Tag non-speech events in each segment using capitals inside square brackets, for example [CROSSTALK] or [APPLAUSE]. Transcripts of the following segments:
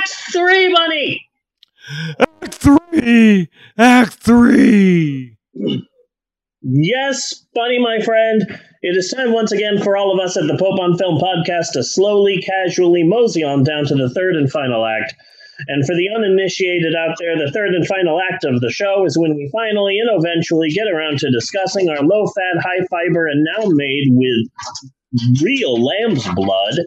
Act Three, Bunny. Act three. Act three. Yes, Bunny, my friend. It is time once again for all of us at the Pope on Film podcast to slowly, casually mosey on down to the third and final act. And for the uninitiated out there, the third and final act of the show is when we finally and eventually get around to discussing our low fat, high fiber, and now made with real lamb's blood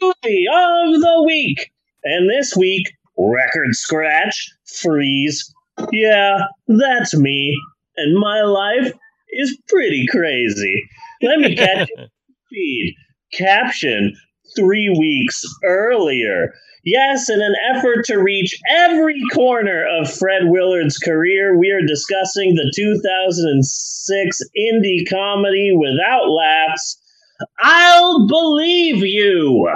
movie of the week. And this week, record scratch, freeze. Yeah, that's me. And my life is pretty crazy. Let me catch [LAUGHS] speed. Caption three weeks earlier. Yes, in an effort to reach every corner of Fred Willard's career, we are discussing the 2006 indie comedy without laughs. I'll believe you.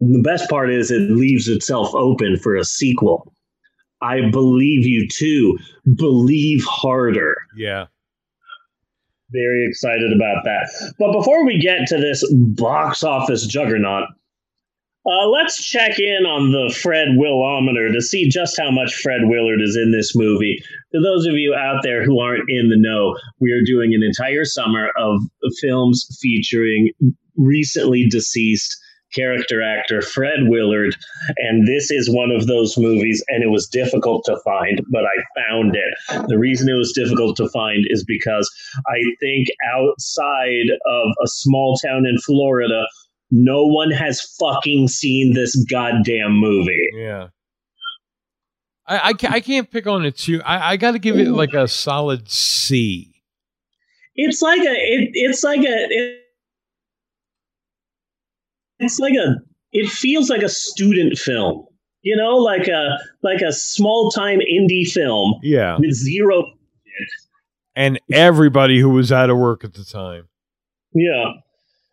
The best part is it leaves itself open for a sequel. I believe you too. Believe harder Yeah. very excited about that. But before we get to this box office juggernaut, uh, let's check in on the Fred Willometer to see just how much Fred Willard is in this movie. For those of you out there who aren't in the know, we are doing an entire summer of films featuring recently deceased character actor Fred Willard, and this is one of those movies, and it was difficult to find, but I found it. The reason it was difficult to find is because I think outside of a small town in Florida, no one has fucking seen this goddamn movie. Yeah. I, I, I can't pick on it too. I, I got to give it like a solid C. It's like a it, it's like a it, it's like a it feels like a student film. You know, like a like a small time indie film Yeah. with zero And everybody who was out of work at the time. Yeah.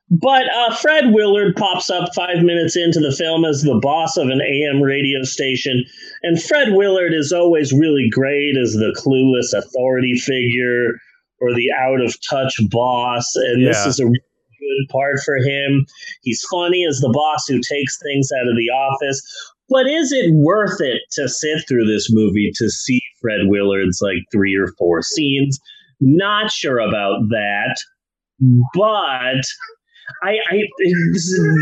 But uh, Fred Willard pops up five minutes into the film as the boss of an AM radio station. And Fred Willard is always really great as the clueless authority figure or the out of touch boss. And this is a really good part for him. He's funny as the boss who takes things out of the office. But is it worth it to sit through this movie to see Fred Willard's like three or four scenes? Not sure about that but I, I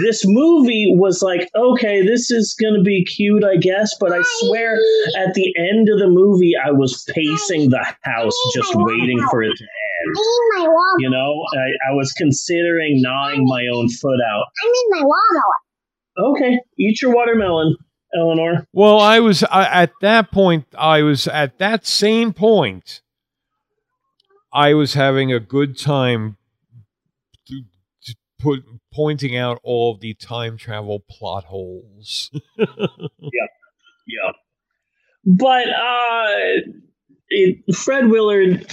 this, movie was like okay this is gonna be cute I guess but I swear at the end of the movie I was pacing the house just waiting for it to end I need my wall. you know I, I was considering gnawing my own foot out I need my watermelon. okay eat your watermelon Eleanor Well, I was I, at that point. I was at that same point. I was having a good time to, to put pointing out all of the time travel plot holes. [LAUGHS] Yeah, yeah. But uh it, Fred Willard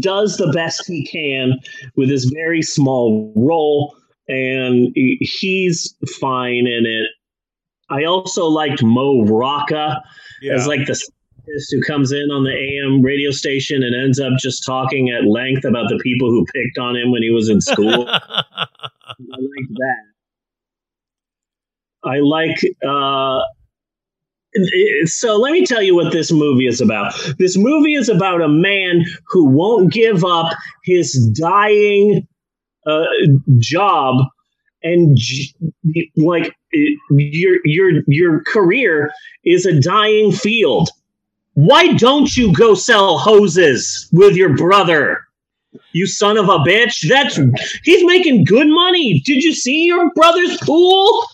does the best he can with his very small role, and he's fine in it. I also liked Mo Rocca as like the scientist who comes in on the AM radio station and ends up just talking at length about the people who picked on him when he was in school. [LAUGHS] I like that. I like. Uh, so let me tell you what this movie is about. This movie is about a man who won't give up his dying uh, job, and like your your your career is a dying field. Why don't you go sell hoses with your brother? You son of a bitch! That's he's making good money. Did you see your brother's pool?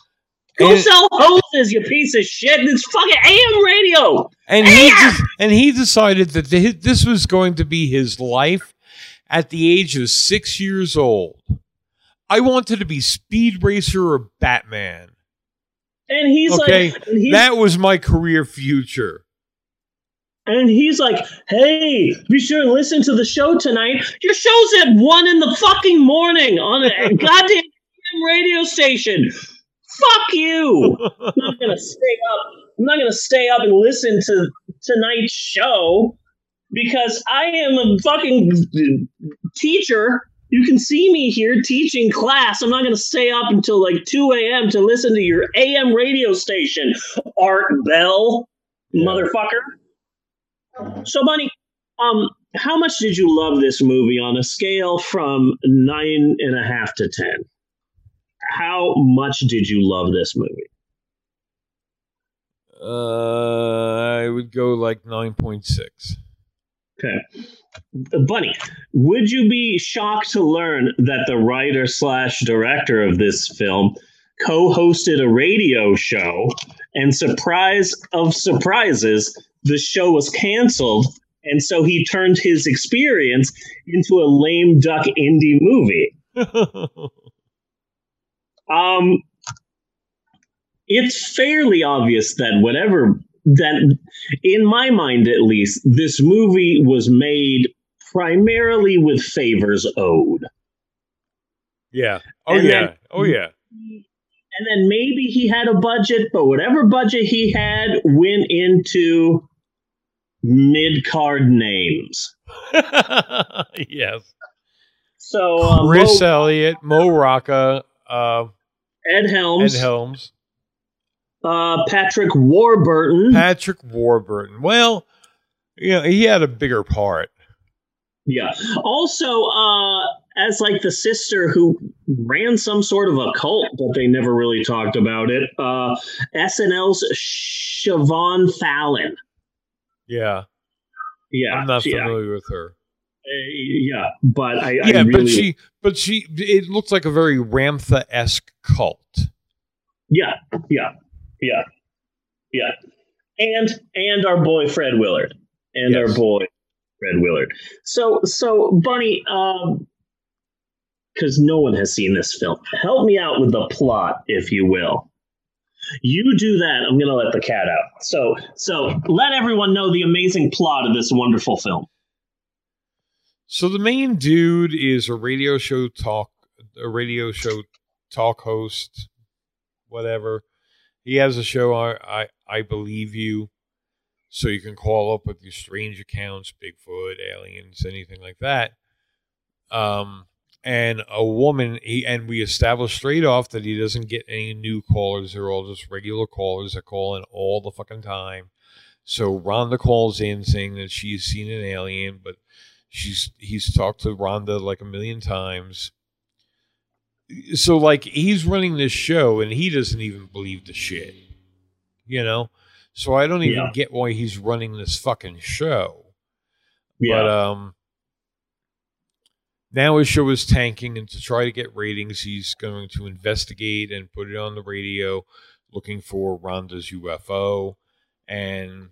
Go And- sell hoses, you piece of shit! It's fucking AM radio. and he just, and he decided that the, this was going to be his life at the age of six years old. I wanted to be Speed Racer or Batman. And he's Okay, like, and he's, That was my career future. and he's like, hey, be sure and listen to the show tonight. Your show's at one in the fucking morning on a [LAUGHS] goddamn AM [LAUGHS] radio station. Fuck you. [LAUGHS] I'm not gonna stay up. I'm not gonna stay up and listen to tonight's show because I am a fucking teacher You can see me here teaching class. I'm not going to stay up until like 2 a.m. to listen to your AM radio station, Art Bell, Yeah. motherfucker. So, Bunny, um, how much did you love this movie on a scale from nine and a half to ten? How much did you love this movie? Uh, I would go like 9.6. Okay. Bunny, would you be shocked to learn that the writer slash director of this film co-hosted a radio show and surprise of surprises, the show was canceled and so he turned his experience into a lame duck indie movie. [LAUGHS] Um, it's fairly obvious that whatever that, in my mind at least, this movie was made primarily with favors owed. yeah. Oh, And yeah. then- oh, yeah. And then maybe he had a budget, but whatever budget he had went into mid card names. [LAUGHS] yes. So um, Chris Mo- Elliott, Mo Rocca, uh, Ed Ed Helms, Helms, uh, Patrick Warburton. Patrick Warburton. Well, you know, he had a bigger part. Yeah. Also, uh, as like the sister who ran some sort of a cult, but they never really talked about it. Uh, SNL's Siobhan Fallon. Yeah. Yeah, I'm not yeah, familiar with her. Yeah, but I, I Yeah, really, but she, but she, it looks like a very Ramtha esque cult. yeah, yeah, yeah, yeah, and and our boy Fred Willard, and our boy Fred Willard. So so Bunny, um, because no one has seen this film, help me out with the plot, if you will. You do that, I'm gonna let the cat out. So so let everyone know the amazing plot of this wonderful film. So the main dude is a radio show talk, a radio show talk host, whatever. He has a show. I I, I believe you, so you can call up with your strange accounts, Bigfoot, aliens, anything like that. Um, and a woman. He and we established straight off that he doesn't get any new callers. They're all just regular callers that call in all the fucking time. So Rhonda calls in saying that she's seen an alien, but she's he's talked to Rhonda like a million times. So like he's running this show and he doesn't even believe the shit. You know? So I don't even Yeah. get why he's running this fucking show. Yeah, But um now his show is tanking and to try to get ratings he's going to investigate and put it on the radio looking for Rhonda's UFO and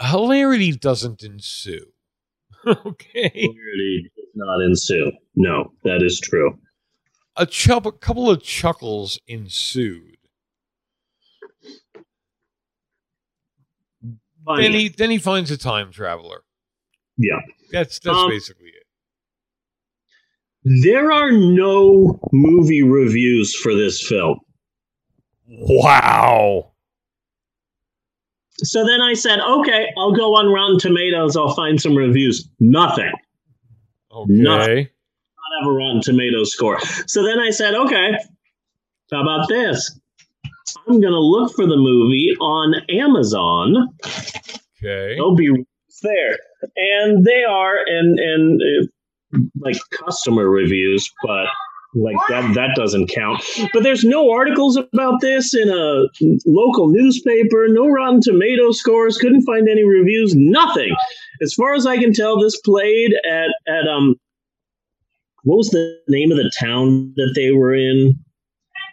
hilarity doesn't ensue. [LAUGHS] okay. Hilarity does not ensue. No, that is true. A chub- a couple of chuckles ensued. Bunny, Then he then he finds a time traveler. yeah. That's that's Um, basically it. There are no movie reviews for this film. Wow. So then I said, okay, I'll go on Rotten Tomatoes. I'll find some reviews. Nothing. Okay. Nothing. Not have a Rotten Tomatoes score. So then I said, okay, how about this? I'm going to look for the movie on Amazon. Okay. They'll be there. And they are, and, and uh, like customer reviews, but like that, that doesn't count. But there's no articles about this in a local newspaper, no Rotten Tomato scores, couldn't find any reviews, nothing. As far as I can tell, this played at, at, um, what was the name of the town that they were in?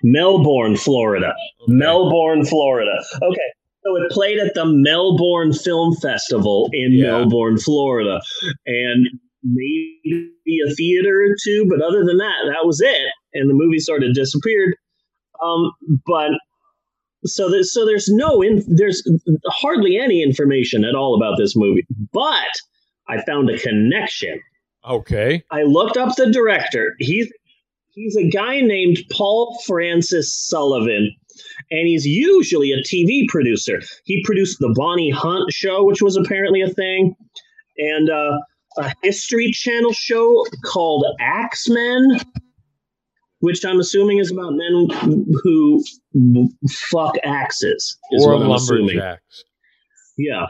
Melbourne, Florida. Melbourne, Florida. Okay. So it played at the Melbourne Film Festival in Yeah. Melbourne, Florida. And maybe a theater or two, but other than that, that was it. And the movie sort of disappeared. Um, but so there's so there's no in, there's hardly any information at all about this movie. But I found a connection. Okay. I looked up the director. He's he's a guy named Paul Francis Sullivan, and he's usually a TV producer. He produced the Bonnie Hunt show, which was apparently a thing, and uh, a History Channel show called Axemen, which I'm assuming is about men who fuck axes. Is or what I'm assuming. lumberjacks. Yeah.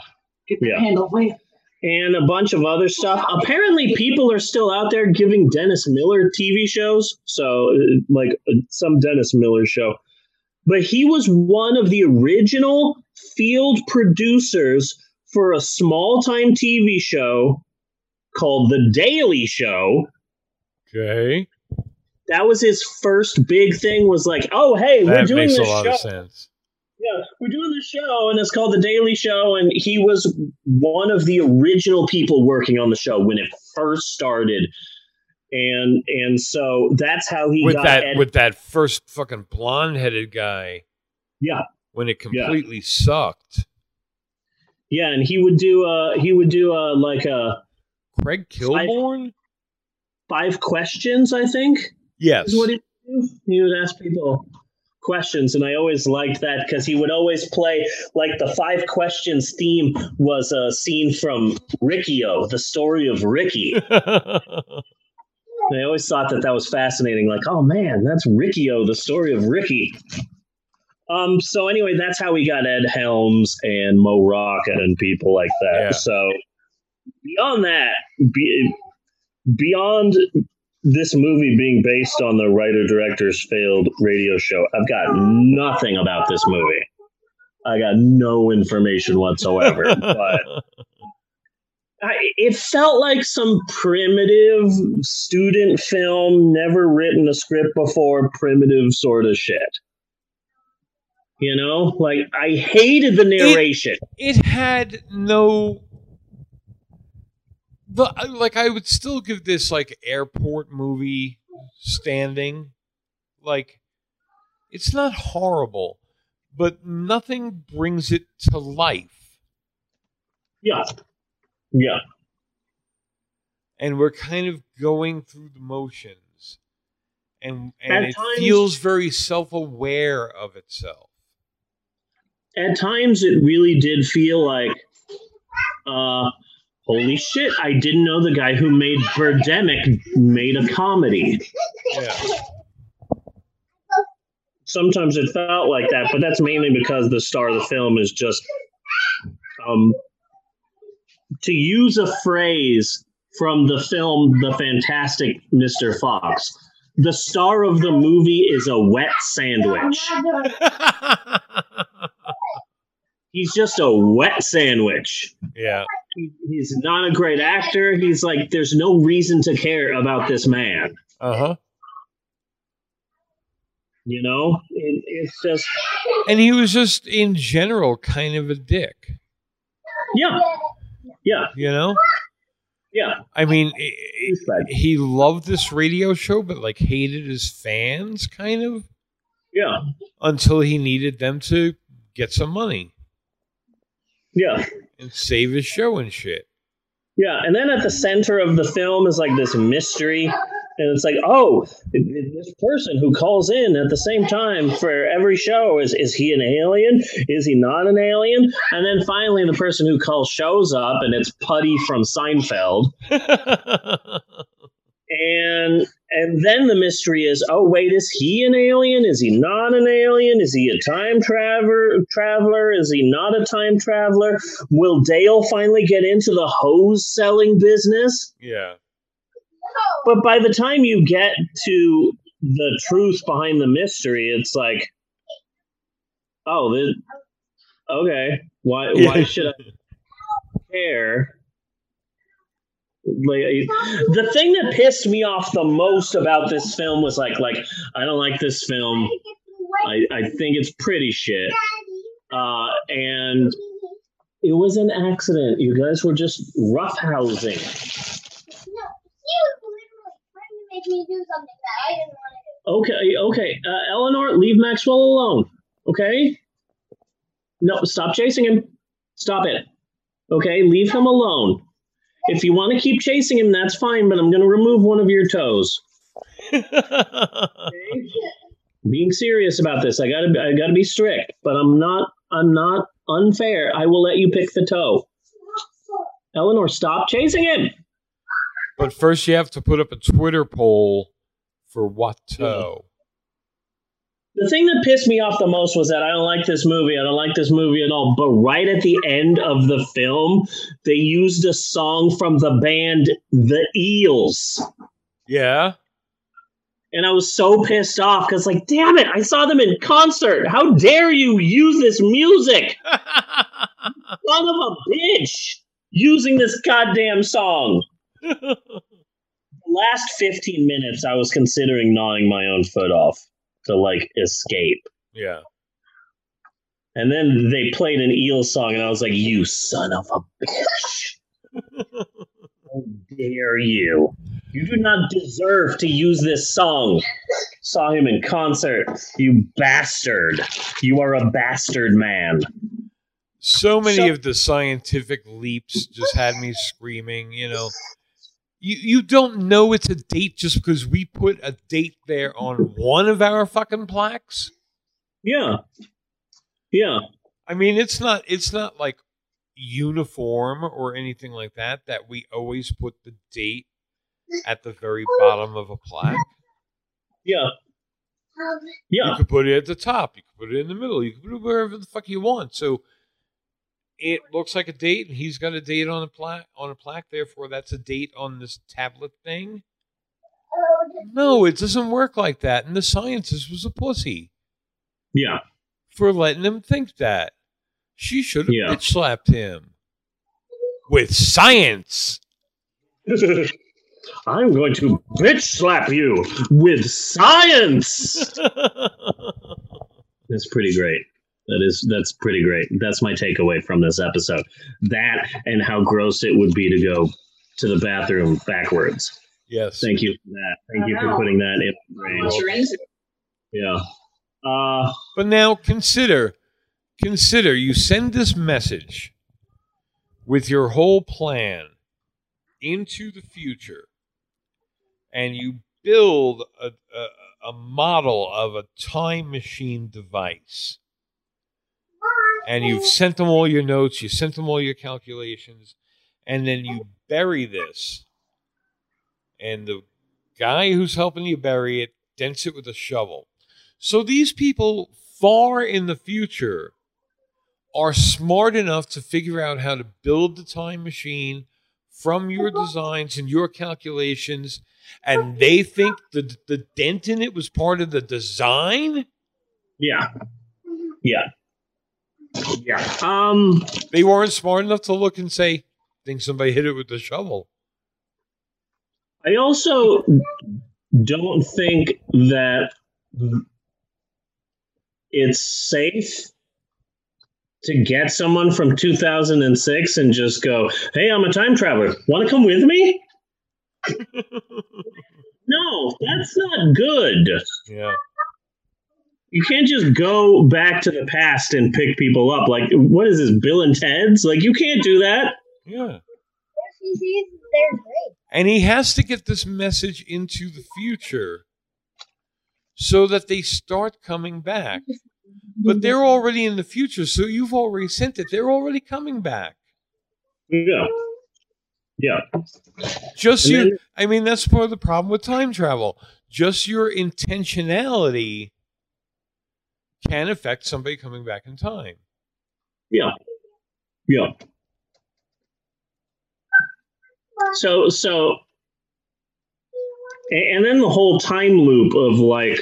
Get the Yeah. handle away. and a bunch of other stuff. Apparently, people are still out there giving Dennis Miller TV shows. So, uh, like uh, some Dennis Miller show. But he was one of the original field producers for a small time TV show called The Daily Show. Okay. That was his first big thing. Was like, oh hey, we're doing makes a this lot show. of sense. Yeah, we're doing this show, and it's called The Daily Show. And he was one of the original people working on the show when it first started. And and so that's how he With got that Ed- with that first fucking blonde headed guy yeah when it completely sucked. yeah, and he would do uh he would do uh like a Craig Kilborn? five questions, I think Yes. what he would do. He would ask people questions, and I always liked that because he would always play like the five questions theme was a scene from Riki-Oh, the story of Ricky. [LAUGHS] I always thought that that was fascinating. Like, oh man, that's Riki-Oh, the story of Ricky. Um. So anyway, that's how we got Ed Helms and Mo Rocca and people like that. Yeah. So beyond that, be, beyond this movie being based on the writer director's failed radio show, I've got nothing about this movie. I got no information whatsoever. [LAUGHS] but I, it felt like some primitive student film, never written a script before, primitive sort of shit. You know, like I hated the narration. it had no the like I would still give this like airport movie standing. Like it's not horrible, but nothing brings it to life. yeah, yeah, And we're kind of going through the motions. And and At it times- feels very self-aware of itself. at times it really did feel like, uh, holy shit! I didn't know the guy who made Birdemic made a comedy. Yeah. sometimes it felt like that, but that's mainly because the star of the film is just um to use a phrase from the film The Fantastic Mr. Fox. The star of the movie is a wet sandwich. [LAUGHS] He's just a wet sandwich. yeah. He- He's not a great actor. He's like, there's no reason to care about this man. Uh-huh. You know, it, it's just, And he was just in general kind of a dick, yeah, yeah, you know? yeah. I mean, he loved this radio show, but like hated his fans, kind of, Yeah, until he needed them to get some money yeah. and save his show and shit. Yeah, and then at the center of the film is like this mystery, and it's like, oh, this person who calls in at the same time for every show is is he an alien? Is he not an alien? And then finally, the person who calls shows up, and it's Puddy from Seinfeld, [LAUGHS] and and then the mystery is, oh wait, is he an alien? Is he not an alien? Is he a time traveler? Traveler? Is he not a time traveler? Will Dale finally get into the hose selling business? yeah. But by the time you get to the truth behind the mystery, it's like, oh, this, okay, why why should I care? Like the thing that pissed me off the most about this film was like, like I don't like this film. I, I think it's pretty shit. Uh, and it was an accident. You guys were just roughhousing. No, he was literally trying to make me do something that I didn't want to do. Okay, okay. Uh, Eleanor, leave Maxwell alone. Okay? No, stop chasing him. Stop it. Okay, leave him alone. If you want to keep chasing him, that's fine, but I'm going to remove one of your toes. [LAUGHS] Okay? Being serious about this, I gotta, I gotta be strict, but I'm not, I'm not unfair. I will let you pick the toe. Eleanor, stop chasing him. But first, you have to put up a Twitter poll for Watteau. The thing that pissed me off the most was that I don't like this movie. I don't like this movie at all. But right at the end of the film, they used a song from the band The Eels. Yeah. And I was so pissed off because, like, damn it, I saw them in concert. How dare you use this music? [LAUGHS] Son of a bitch! Using this goddamn song. [LAUGHS] the last 15 minutes, I was considering gnawing my own foot off to, like, escape. yeah. And then they played an eel song, and I was like, "You son of a bitch! [LAUGHS] How dare you? You do not deserve to use this song." Saw him in concert. You bastard! You are a bastard man. So many So- of the scientific leaps just had me screaming, you know. You, you don't know it's a date just because we put a date there on one of our fucking plaques. Yeah, yeah, I mean, it's not it's not like uniform or anything like that that we always put the date at the very bottom of a plaque. yeah, Um, yeah. You could put it at the top, you could put it in the middle, you could put it wherever the fuck you want. So it looks like a date, and he's got a date on a plaque on a plaque. Therefore, that's a date on this tablet thing. No, it doesn't work like that. And the scientist was a pussy yeah. for letting him think that. She should have Yeah. bitch slapped him with science. [LAUGHS] I'm going to bitch slap you with science. [LAUGHS] That's pretty great. That is that's pretty great. That's my takeaway from this episode. That and how gross it would be to go to the bathroom backwards. yes. Thank you for that. Thank you for putting that in my brain. What you're into. Yeah. Uh But now consider, consider you send this message with your whole plan into the future, and you build a, a, a model of a time machine device. And you've sent them all your notes, you sent them all your calculations, and then you bury this. And the guy who's helping you bury it dents it with a shovel. So these people far in the future are smart enough to figure out how to build the time machine from your designs and your calculations and they think the the dent in it was part of the design yeah. Yeah. Yeah. Um they weren't smart enough to look and say I think somebody hit it with the shovel I also don't think that it's safe to get someone from 2006 and just go, "Hey, I'm a time traveler. Want to come with me?" [LAUGHS] no, that's not good. yeah You can't just go back to the past and pick people up. Like, what is this, Bill and Ted's? Like, you can't do that. yeah RCCs, they're great. and he has to get this message into the future so that they start coming back but they're already in the future so you've already sent it they're already coming back Yeah. Yeah. just And you then- i mean that's part of the problem with time travel just your intentionality can affect somebody coming back in time Yeah. Yeah. So so and then the whole time loop of like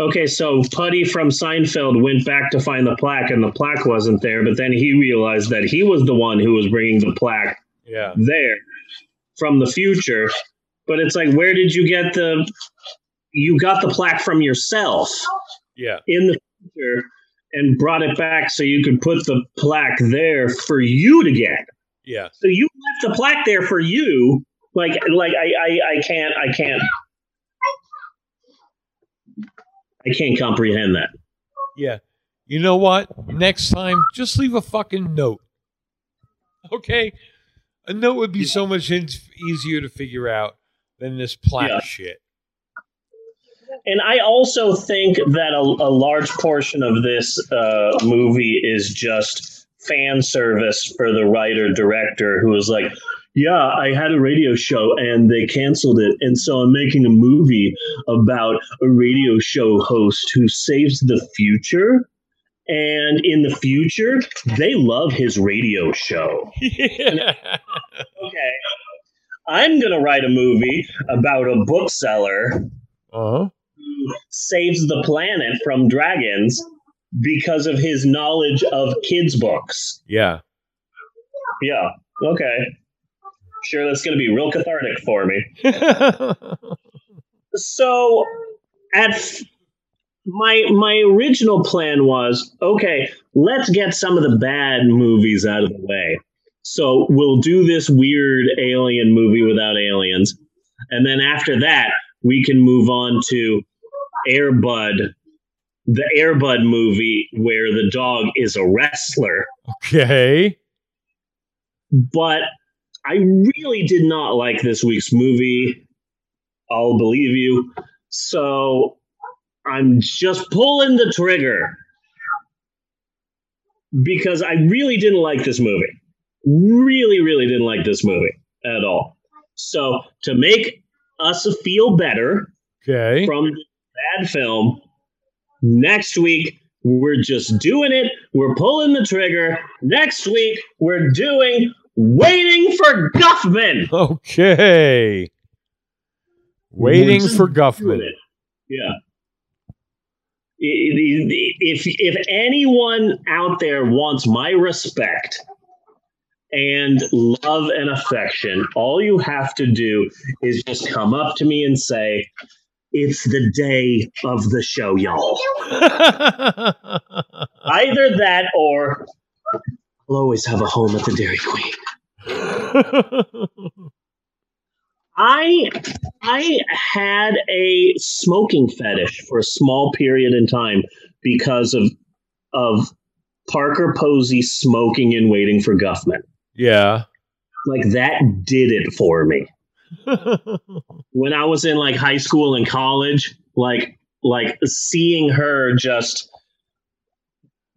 okay so puddy from seinfeld went back to find the plaque and the plaque wasn't there but then he realized that he was the one who was bringing the plaque yeah there from the future but it's like where did you get the you got the plaque from yourself yeah in the and brought it back so you could put the plaque there for you to get. Yeah. So you left the plaque there for you. Like, like I, I, I can't, I can't, I can't comprehend that. yeah. You know what? Next time just leave a fucking note. Okay? A note would be so much easier to figure out than this plaque Yeah. shit And I also think that a, a large portion of this uh, movie is just fan service for the writer director who was like, Yeah, I had a radio show and they canceled it. And so I'm making a movie about a radio show host who saves the future. And in the future, they love his radio show. Yeah. [LAUGHS] Okay. I'm going to write a movie about a bookseller Uh-huh. Saves the planet from dragons because of his knowledge of kids' books. Yeah. Yeah. Okay. Sure, that's going to be real cathartic for me. [LAUGHS] So, at f- my my original plan was okay. Let's get some of the bad movies out of the way. So we'll do this weird alien movie without aliens, and then after that, we can move on to Airbud, the Airbud movie where the dog is a wrestler. okay. but I really did not like this week's movie. I'll believe you. So I'm just pulling the trigger because I really didn't like this movie. Really, really didn't like this movie at all. So to make us feel better Okay. from bad film, next week we're just doing it. We're pulling the trigger. Next week we're doing Waiting for Guffman. Okay. Waiting for Guffman. Yeah. If if anyone out there wants my respect and love and affection, all you have to do is just come up to me and say, "It's the day of the show, y'all." [LAUGHS] Either that or I'll always have a home at the Dairy Queen. I I had a smoking fetish for a small period in time because of of Parker Posey smoking and waiting for Guffman. yeah. Like that did it for me. [LAUGHS] When I was in like high school and college, like like seeing her just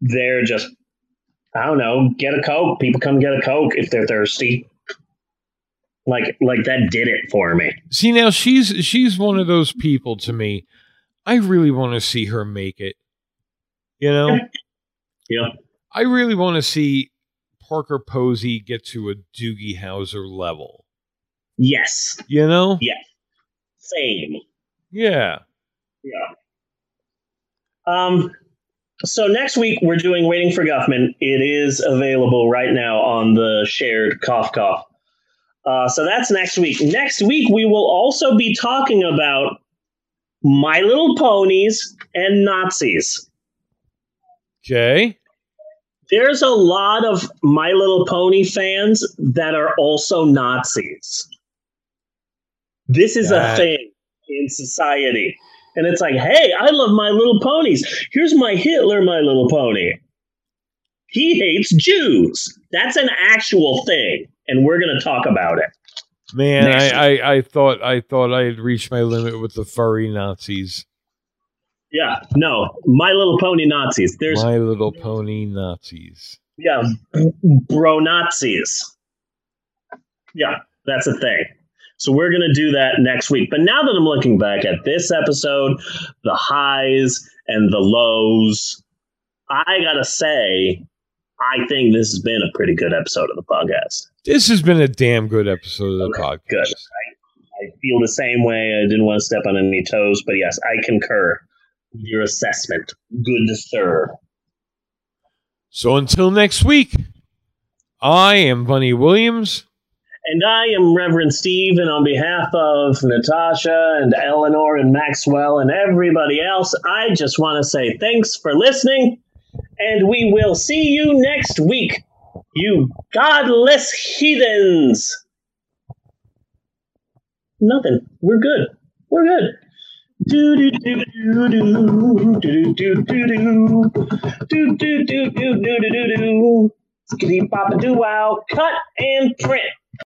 there just I don't know, get a Coke. People come get a Coke if they're thirsty. Like like that did it for me. See now she's she's one of those people to me. I really want to see her make it. You know? Yeah. I really want to see Parker Posey get to a Doogie Howser level. Yes. You know? Yeah. Same. Yeah. Yeah. Um. So next week we're doing Waiting for Guffman. It is available right now on the shared cough cough. Uh, so that's next week. Next week we will also be talking about My Little Ponies and Nazis. Okay. There's a lot of My Little Pony fans that are also Nazis. This is a thing in society. And it's like, hey, I love My Little Ponies. Here's my Hitler, My Little Pony. He hates Jews. That's an actual thing. And we're going to talk about it. Man, I, I, I thought I thought I had reached my limit with the furry Nazis. Yeah, no, My Little Pony Nazis. There's, My little pony Nazis. yeah, bro Nazis. Yeah, that's a thing. So we're going to do that next week. But now that I'm looking back at this episode, the highs and the lows, I got to say, I think this has been a pretty good episode of the podcast. This has been a damn good episode of the Okay, podcast. good. I feel the same way. I didn't want to step on any toes, but yes, I concur with your assessment. Good sir. So until next week, I am Bunny Williams. And I am Reverend Steve, and on behalf of Natasha and Eleanor and Maxwell and everybody else, I just want to say thanks for listening, and we will see you next week, you godless heathens. Nothing. We're good. We're good. Do do do do do do do do do do do do do do do do do do. do Skitty pop a doo wow. Cut and print.